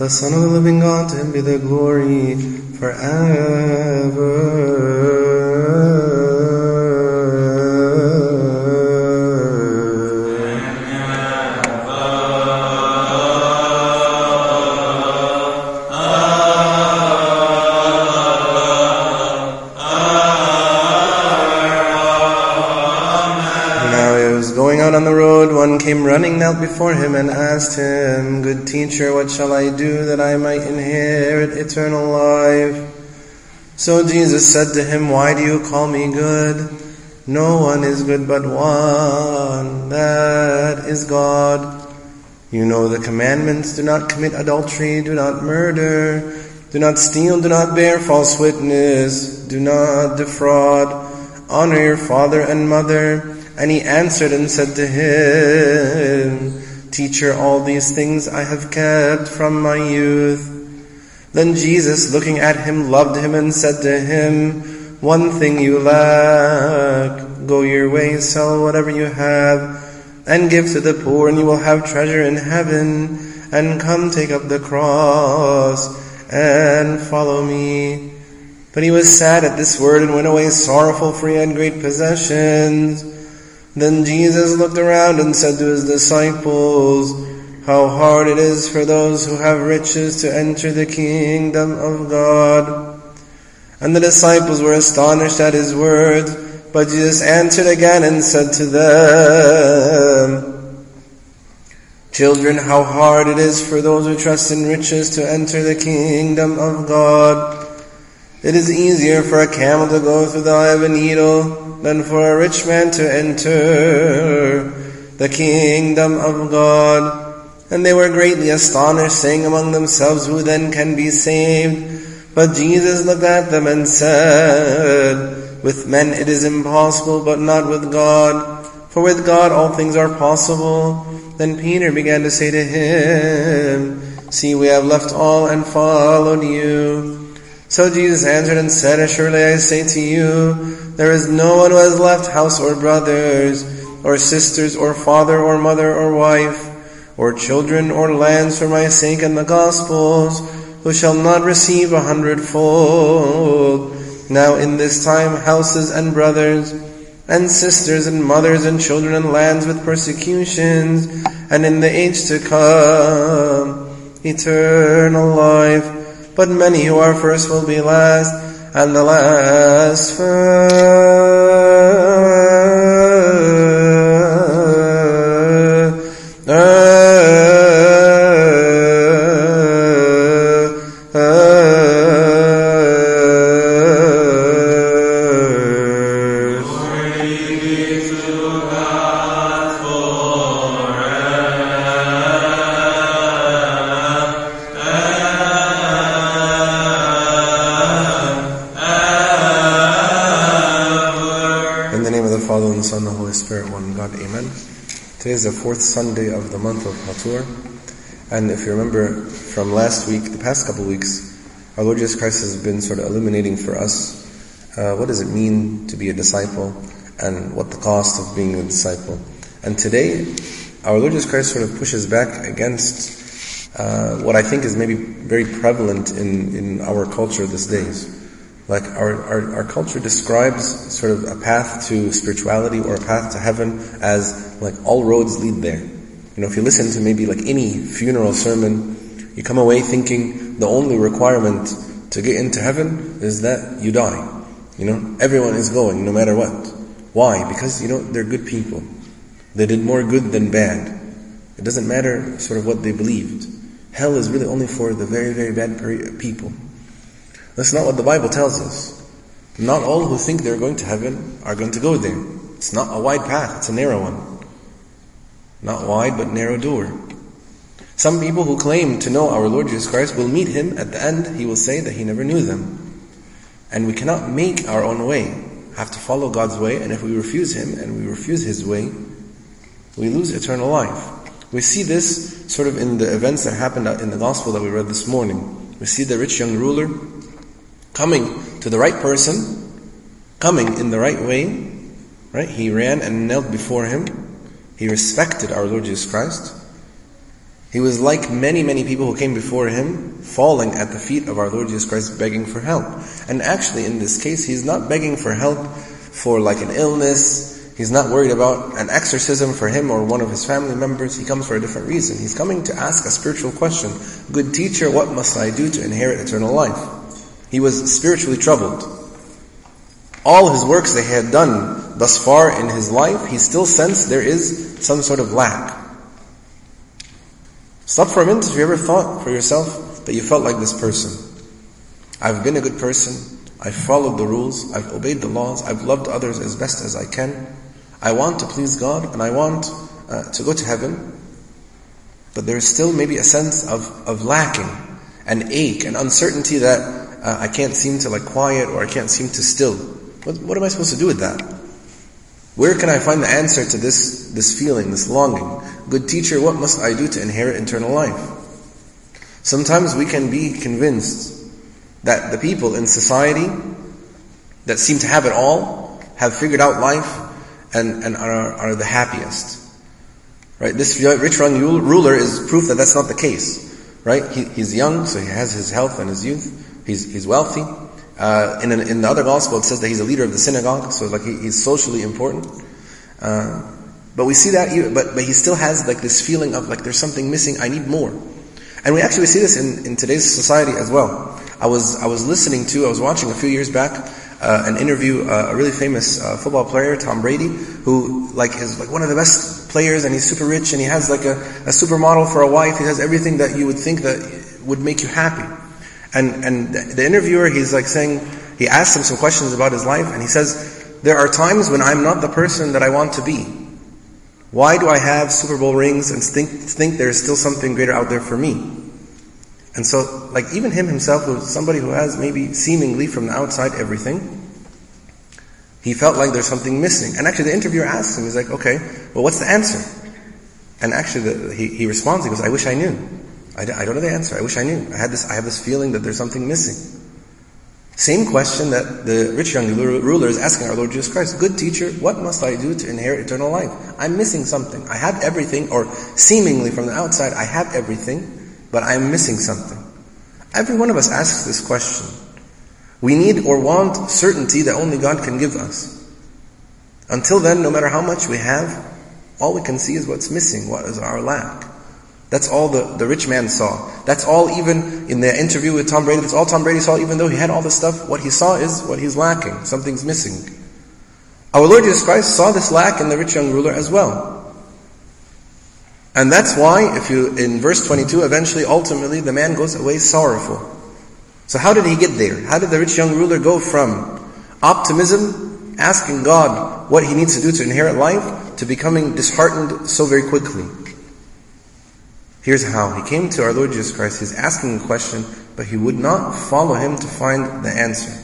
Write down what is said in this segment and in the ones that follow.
The Son of the living God, to him be the glory forever. Came running, knelt before him, and asked him, Good teacher, what shall I do that I might inherit eternal life? So Jesus said to him, Why do you call me good? No one is good but one, that is God. You know the commandments do not commit adultery, do not murder, do not steal, do not bear false witness, do not defraud, honor your father and mother. And he answered and said to him, Teacher, all these things I have kept from my youth. Then Jesus, looking at him, loved him and said to him, One thing you lack. Go your way, sell whatever you have, and give to the poor, and you will have treasure in heaven. And come take up the cross and follow me. But he was sad at this word and went away sorrowful, for he had great possessions. Then Jesus looked around and said to his disciples, How hard it is for those who have riches to enter the kingdom of God. And the disciples were astonished at his words, but Jesus answered again and said to them, Children, how hard it is for those who trust in riches to enter the kingdom of God. It is easier for a camel to go through the eye of a needle than for a rich man to enter the kingdom of God. And they were greatly astonished, saying among themselves, Who then can be saved? But Jesus looked at them and said, With men it is impossible, but not with God. For with God all things are possible. Then Peter began to say to him, See, we have left all and followed you. So Jesus answered and said, Assuredly I say to you, there is no one who has left house or brothers, or sisters, or father, or mother, or wife, or children, or lands for my sake and the gospel's, who shall not receive a hundredfold. Now in this time houses and brothers, and sisters, and mothers, and children, and lands with persecutions, and in the age to come, eternal life. But many who are first will be last, and the last first. Today is the fourth Sunday of the month of Hatur, and if you remember from last week, the past couple weeks, our Lord Jesus Christ has been sort of illuminating for us uh, what does it mean to be a disciple and what the cost of being a disciple. And today, our Lord Jesus Christ sort of pushes back against uh, what I think is maybe very prevalent in, in our culture these days. Like our, our, our culture describes sort of a path to spirituality or a path to heaven as like all roads lead there. You know, if you listen to maybe like any funeral sermon, you come away thinking the only requirement to get into heaven is that you die. You know, everyone is going no matter what. Why? Because, you know, they're good people. They did more good than bad. It doesn't matter sort of what they believed. Hell is really only for the very, very bad people. That's not what the Bible tells us. Not all who think they're going to heaven are going to go there. It's not a wide path, it's a narrow one. Not wide, but narrow door. Some people who claim to know our Lord Jesus Christ will meet Him at the end, He will say that He never knew them. And we cannot make our own way. Have to follow God's way, and if we refuse Him and we refuse His way, we lose eternal life. We see this sort of in the events that happened in the Gospel that we read this morning. We see the rich young ruler coming to the right person, coming in the right way, right? He ran and knelt before him. He respected our Lord Jesus Christ. He was like many, many people who came before him, falling at the feet of our Lord Jesus Christ, begging for help. And actually, in this case, he's not begging for help for like an illness. He's not worried about an exorcism for him or one of his family members. He comes for a different reason. He's coming to ask a spiritual question. Good teacher, what must I do to inherit eternal life? He was spiritually troubled. All his works that he had done thus far in his life, he still sensed there is some sort of lack. Stop for a minute if you ever thought for yourself that you felt like this person. I've been a good person. I've followed the rules. I've obeyed the laws. I've loved others as best as I can. I want to please God and I want uh, to go to heaven. But there's still maybe a sense of, of lacking, an ache, an uncertainty that uh, I can't seem to like quiet or I can't seem to still. What, what am I supposed to do with that? Where can I find the answer to this, this feeling, this longing? Good teacher, what must I do to inherit eternal life? Sometimes we can be convinced that the people in society that seem to have it all have figured out life and, and are, are the happiest. Right? This rich young ruler is proof that that's not the case. Right? He, he's young, so he has his health and his youth. He's, he's wealthy. Uh, in, an, in the other gospel, it says that he's a leader of the synagogue, so like he, he's socially important. Uh, but we see that, but but he still has like this feeling of like there's something missing. I need more, and we actually see this in, in today's society as well. I was I was listening to, I was watching a few years back uh, an interview, uh, a really famous uh, football player, Tom Brady, who like is like one of the best players, and he's super rich, and he has like a, a supermodel for a wife. He has everything that you would think that would make you happy. And, and the interviewer, he's like saying, he asks him some questions about his life, and he says, there are times when I'm not the person that I want to be. Why do I have Super Bowl rings and think, think there's still something greater out there for me? And so, like even him himself, who's somebody who has maybe seemingly from the outside everything, he felt like there's something missing. And actually the interviewer asks him, he's like, okay, well what's the answer? And actually the, he, he responds, he goes, I wish I knew. I, I don't know the answer. I wish I knew. I had this, I have this feeling that there's something missing. Same question that the rich young ruler is asking our Lord Jesus Christ. Good teacher, what must I do to inherit eternal life? I'm missing something. I have everything, or seemingly from the outside, I have everything, but I'm missing something. Every one of us asks this question. We need or want certainty that only God can give us. Until then, no matter how much we have, all we can see is what's missing, what is our lack. That's all the, the rich man saw. That's all even in the interview with Tom Brady, that's all Tom Brady saw, even though he had all this stuff, what he saw is what he's lacking. Something's missing. Our Lord Jesus Christ saw this lack in the rich young ruler as well. And that's why, if you, in verse 22, eventually, ultimately, the man goes away sorrowful. So how did he get there? How did the rich young ruler go from optimism, asking God what he needs to do to inherit life, to becoming disheartened so very quickly? Here's how. He came to our Lord Jesus Christ. He's asking a question, but he would not follow him to find the answer.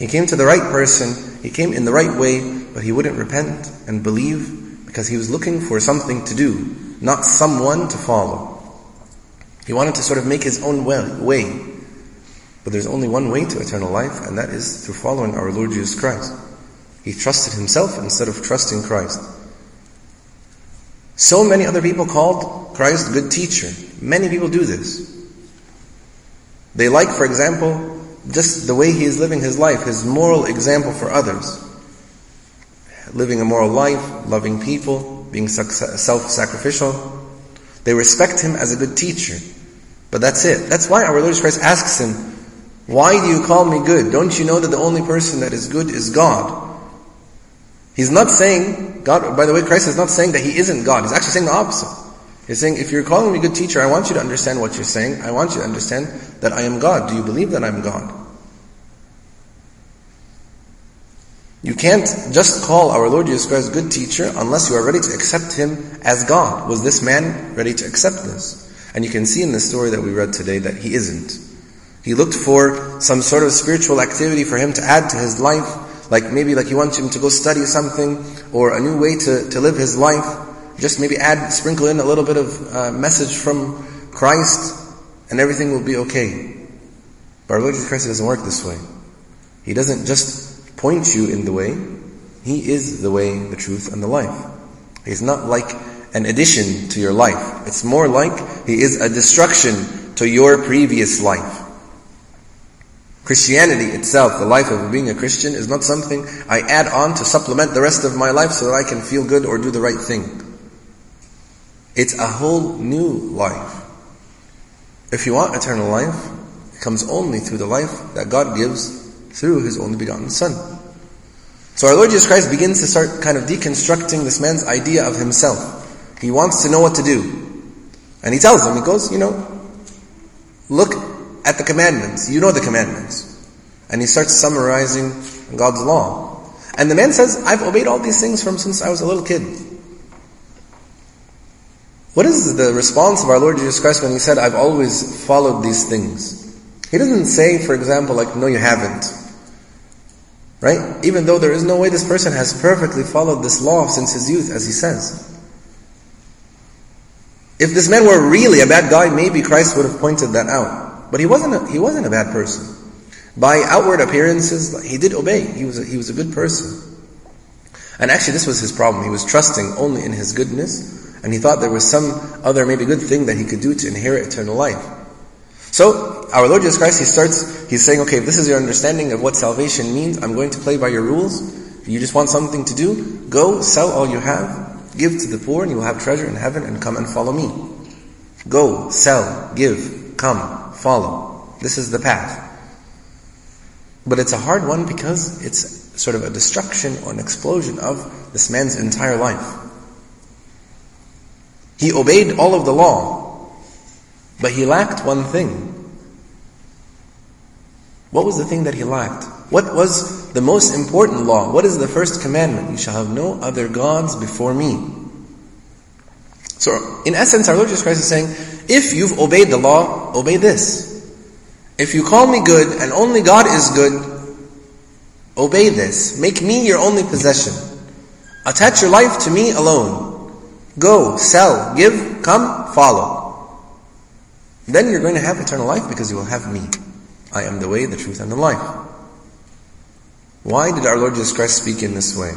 He came to the right person. He came in the right way, but he wouldn't repent and believe because he was looking for something to do, not someone to follow. He wanted to sort of make his own way. But there's only one way to eternal life, and that is through following our Lord Jesus Christ. He trusted himself instead of trusting Christ. So many other people called Christ a good teacher. Many people do this. They like, for example, just the way he is living his life, his moral example for others. Living a moral life, loving people, being self-sacrificial. They respect him as a good teacher. But that's it. That's why our Lord Jesus Christ asks him, why do you call me good? Don't you know that the only person that is good is God? He's not saying, God, by the way, Christ is not saying that He isn't God. He's actually saying the opposite. He's saying, if you're calling me good teacher, I want you to understand what you're saying. I want you to understand that I am God. Do you believe that I'm God? You can't just call our Lord Jesus Christ good teacher unless you are ready to accept Him as God. Was this man ready to accept this? And you can see in the story that we read today that he isn't. He looked for some sort of spiritual activity for him to add to his life, like maybe like he wants him to go study something or a new way to, to live his life. Just maybe add, sprinkle in a little bit of uh, message from Christ and everything will be okay. But our Lord Jesus Christ doesn't work this way. He doesn't just point you in the way. He is the way, the truth, and the life. He's not like an addition to your life. It's more like He is a destruction to your previous life. Christianity itself, the life of being a Christian, is not something I add on to supplement the rest of my life so that I can feel good or do the right thing. It's a whole new life. If you want eternal life, it comes only through the life that God gives through His only begotten Son. So our Lord Jesus Christ begins to start kind of deconstructing this man's idea of himself. He wants to know what to do. And he tells him, he goes, you know, look at the commandments. You know the commandments. And he starts summarizing God's law. And the man says, I've obeyed all these things from since I was a little kid. What is the response of our Lord Jesus Christ when he said, I've always followed these things? He doesn't say, for example, like, no, you haven't. Right? Even though there is no way this person has perfectly followed this law since his youth, as he says. If this man were really a bad guy, maybe Christ would have pointed that out. But he wasn't a, he wasn't a bad person. By outward appearances, he did obey. He was a, he was a good person. And actually this was his problem. He was trusting only in his goodness and he thought there was some other maybe good thing that he could do to inherit eternal life. So, our Lord Jesus Christ, He starts, He's saying, okay, if this is your understanding of what salvation means, I'm going to play by your rules. If you just want something to do, go, sell all you have, give to the poor, and you will have treasure in heaven, and come and follow me. Go, sell, give, come, follow. This is the path. But it's a hard one because it's sort of a destruction or an explosion of this man's entire life. He obeyed all of the law, but he lacked one thing. What was the thing that he lacked? What was the most important law? What is the first commandment? You shall have no other gods before me. So, in essence, our Lord Jesus Christ is saying, if you've obeyed the law, obey this. If you call me good and only God is good, obey this. Make me your only possession. Attach your life to me alone. Go, sell, give, come, follow. Then you're going to have eternal life because you will have me. I am the way, the truth, and the life. Why did our Lord Jesus Christ speak in this way?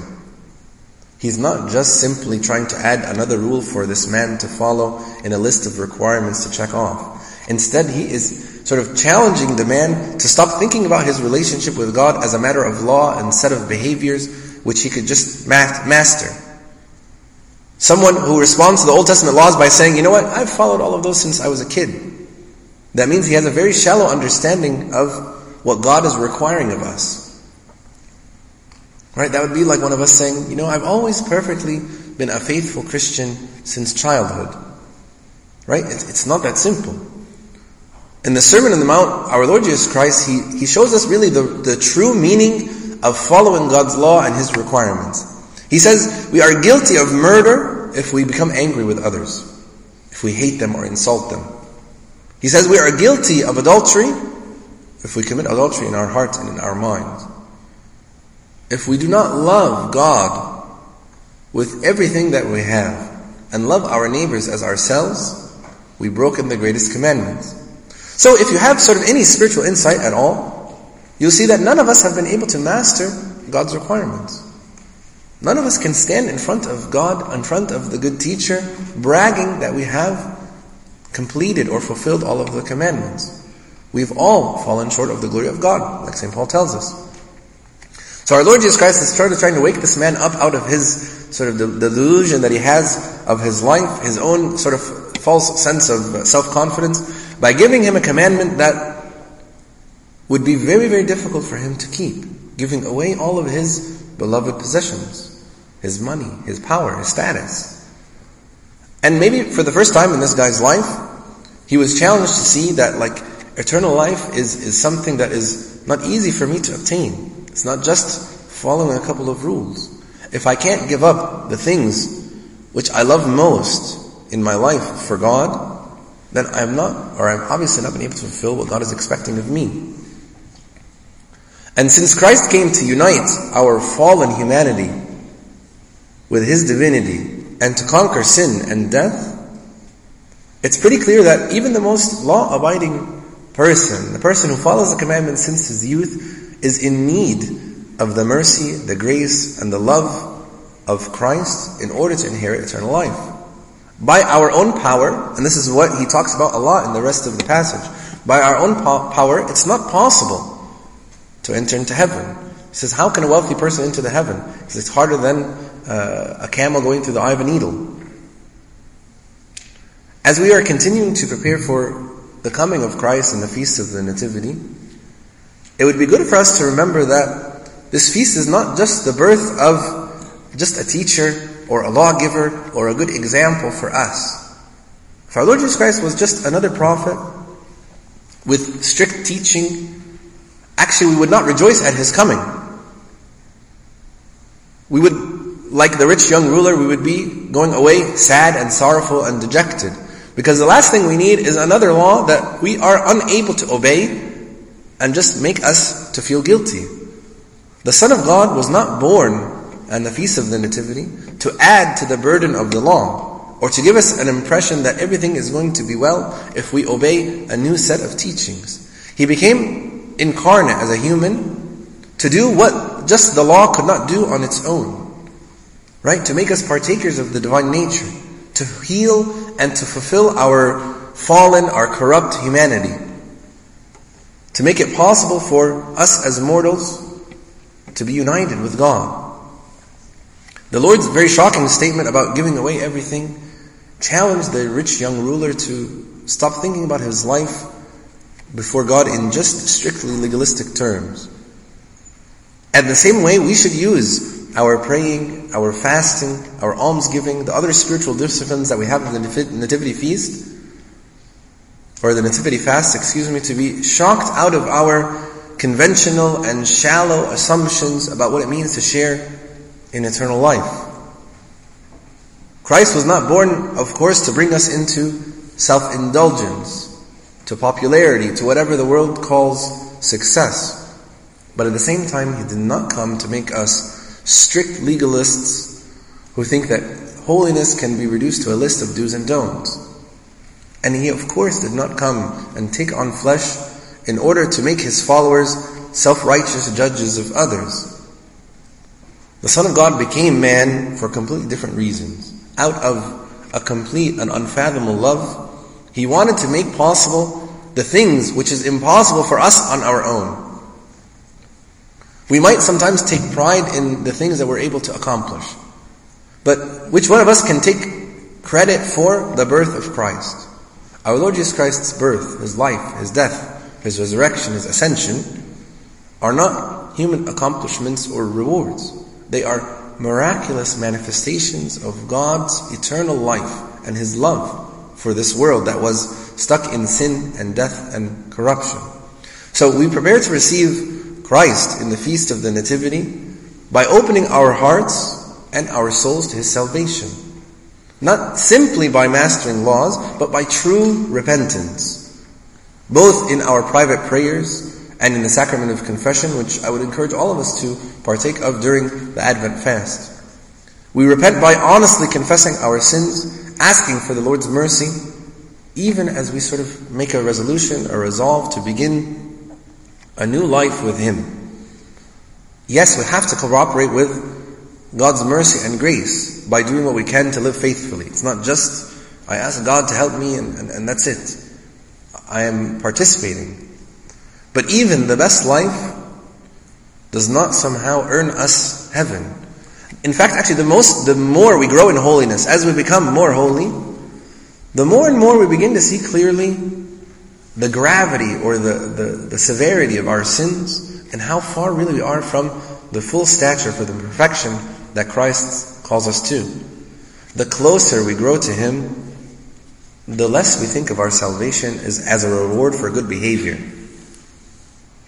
He's not just simply trying to add another rule for this man to follow in a list of requirements to check off. Instead, he is sort of challenging the man to stop thinking about his relationship with God as a matter of law and set of behaviors which he could just master. Someone who responds to the Old Testament laws by saying, you know what, I've followed all of those since I was a kid. That means he has a very shallow understanding of what God is requiring of us. Right? That would be like one of us saying, you know, I've always perfectly been a faithful Christian since childhood. Right? It's, not that simple. In the Sermon on the Mount, our Lord Jesus Christ, He, he shows us really the, the true meaning of following God's law and His requirements. He says, we are guilty of murder if we become angry with others, if we hate them or insult them. He says we are guilty of adultery if we commit adultery in our heart and in our mind. If we do not love God with everything that we have and love our neighbors as ourselves, we've broken the greatest commandments. So if you have sort of any spiritual insight at all, you'll see that none of us have been able to master God's requirements. None of us can stand in front of God, in front of the good teacher, bragging that we have completed or fulfilled all of the commandments. We've all fallen short of the glory of God, like St. Paul tells us. So our Lord Jesus Christ is trying to, trying to wake this man up out of his sort of delusion that he has of his life, his own sort of false sense of uh, self-confidence, by giving him a commandment that would be very, very difficult for him to keep, giving away all of his beloved possessions his money, his power, his status. And maybe for the first time in this guy's life, he was challenged to see that like eternal life is, is something that is not easy for me to obtain. It's not just following a couple of rules. If I can't give up the things which I love most in my life for God, then I'm not, or I'm obviously not been able to fulfill what God is expecting of me. And since Christ came to unite our fallen humanity with His divinity and to conquer sin and death, it's pretty clear that even the most law-abiding person, the person who follows the commandments since his youth, is in need of the mercy, the grace, and the love of Christ in order to inherit eternal life. by our own power, and this is what he talks about a lot in the rest of the passage, by our own po- power, it's not possible to enter into heaven. He says, how can a wealthy person enter the heaven? He says, it's harder than uh, a camel going through the eye of a needle. As we are continuing to prepare for the coming of Christ and the feast of the Nativity, it would be good for us to remember that this feast is not just the birth of just a teacher or a lawgiver or a good example for us. If our Lord Jesus Christ was just another prophet with strict teaching, actually we would not rejoice at his coming. We would, like the rich young ruler, we would be going away sad and sorrowful and dejected. Because the last thing we need is another law that we are unable to obey and just make us to feel guilty. The Son of God was not born and the Feast of the Nativity to add to the burden of the law or to give us an impression that everything is going to be well if we obey a new set of teachings. He became incarnate as a human to do what just the law could not do on its own. Right? To make us partakers of the divine nature. To heal and to fulfill our fallen, our corrupt humanity. To make it possible for us as mortals to be united with God. The Lord's very shocking statement about giving away everything challenged the rich young ruler to stop thinking about his life before God in just strictly legalistic terms. And the same way, we should use our praying, our fasting, our almsgiving, the other spiritual disciplines that we have in the Nativity Feast, or the Nativity Fast, excuse me, to be shocked out of our conventional and shallow assumptions about what it means to share in eternal life. Christ was not born, of course, to bring us into self-indulgence, to popularity, to whatever the world calls success. But at the same time, He did not come to make us strict legalists who think that holiness can be reduced to a list of do's and don'ts. And He, of course, did not come and take on flesh in order to make His followers self-righteous judges of others. The Son of God became man for completely different reasons. Out of a complete and unfathomable love, He wanted to make possible the things which is impossible for us on our own. We might sometimes take pride in the things that we're able to accomplish. But which one of us can take credit for the birth of Christ? Our Lord Jesus Christ's birth, His life, His death, His resurrection, His ascension, are not human accomplishments or rewards. They are miraculous manifestations of God's eternal life and His love for this world that was stuck in sin and death and corruption. So we prepare to receive Christ in the feast of the Nativity by opening our hearts and our souls to His salvation. Not simply by mastering laws, but by true repentance. Both in our private prayers and in the sacrament of confession, which I would encourage all of us to partake of during the Advent fast. We repent by honestly confessing our sins, asking for the Lord's mercy, even as we sort of make a resolution, a resolve to begin a new life with Him. Yes, we have to cooperate with God's mercy and grace by doing what we can to live faithfully. It's not just, I ask God to help me and, and, and that's it. I am participating. But even the best life does not somehow earn us heaven. In fact, actually, the most, the more we grow in holiness, as we become more holy, the more and more we begin to see clearly the gravity or the, the, the severity of our sins and how far really we are from the full stature for the perfection that Christ calls us to. The closer we grow to Him, the less we think of our salvation as, as a reward for good behavior.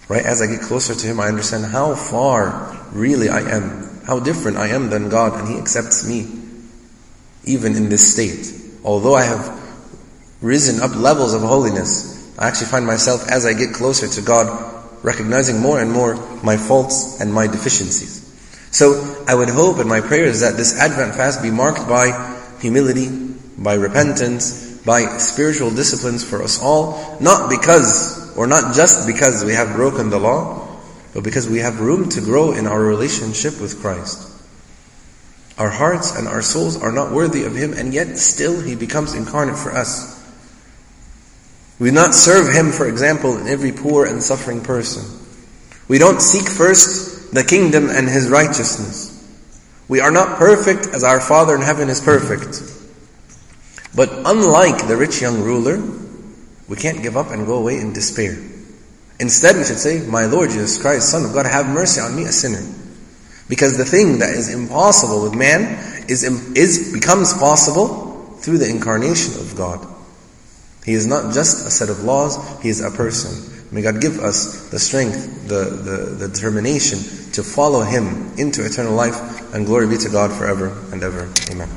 Right? As I get closer to Him, I understand how far really I am, how different I am than God, and He accepts me, even in this state. Although I have risen up levels of holiness, I actually find myself, as I get closer to God, recognizing more and more my faults and my deficiencies. So I would hope and my prayer is that this Advent fast be marked by humility, by repentance, by spiritual disciplines for us all, not because or not just because we have broken the law, but because we have room to grow in our relationship with Christ. Our hearts and our souls are not worthy of Him, and yet still He becomes incarnate for us. We not serve Him, for example, in every poor and suffering person. We don't seek first the kingdom and His righteousness. We are not perfect as our Father in heaven is perfect. But unlike the rich young ruler, we can't give up and go away in despair. Instead, we should say, My Lord Jesus Christ, Son of God, have mercy on me, a sinner. Because the thing that is impossible with man is, is becomes possible through the incarnation of God. He is not just a set of laws, He is a person. May God give us the strength, the, the, the determination to follow Him into eternal life, and glory be to God forever and ever. Amen.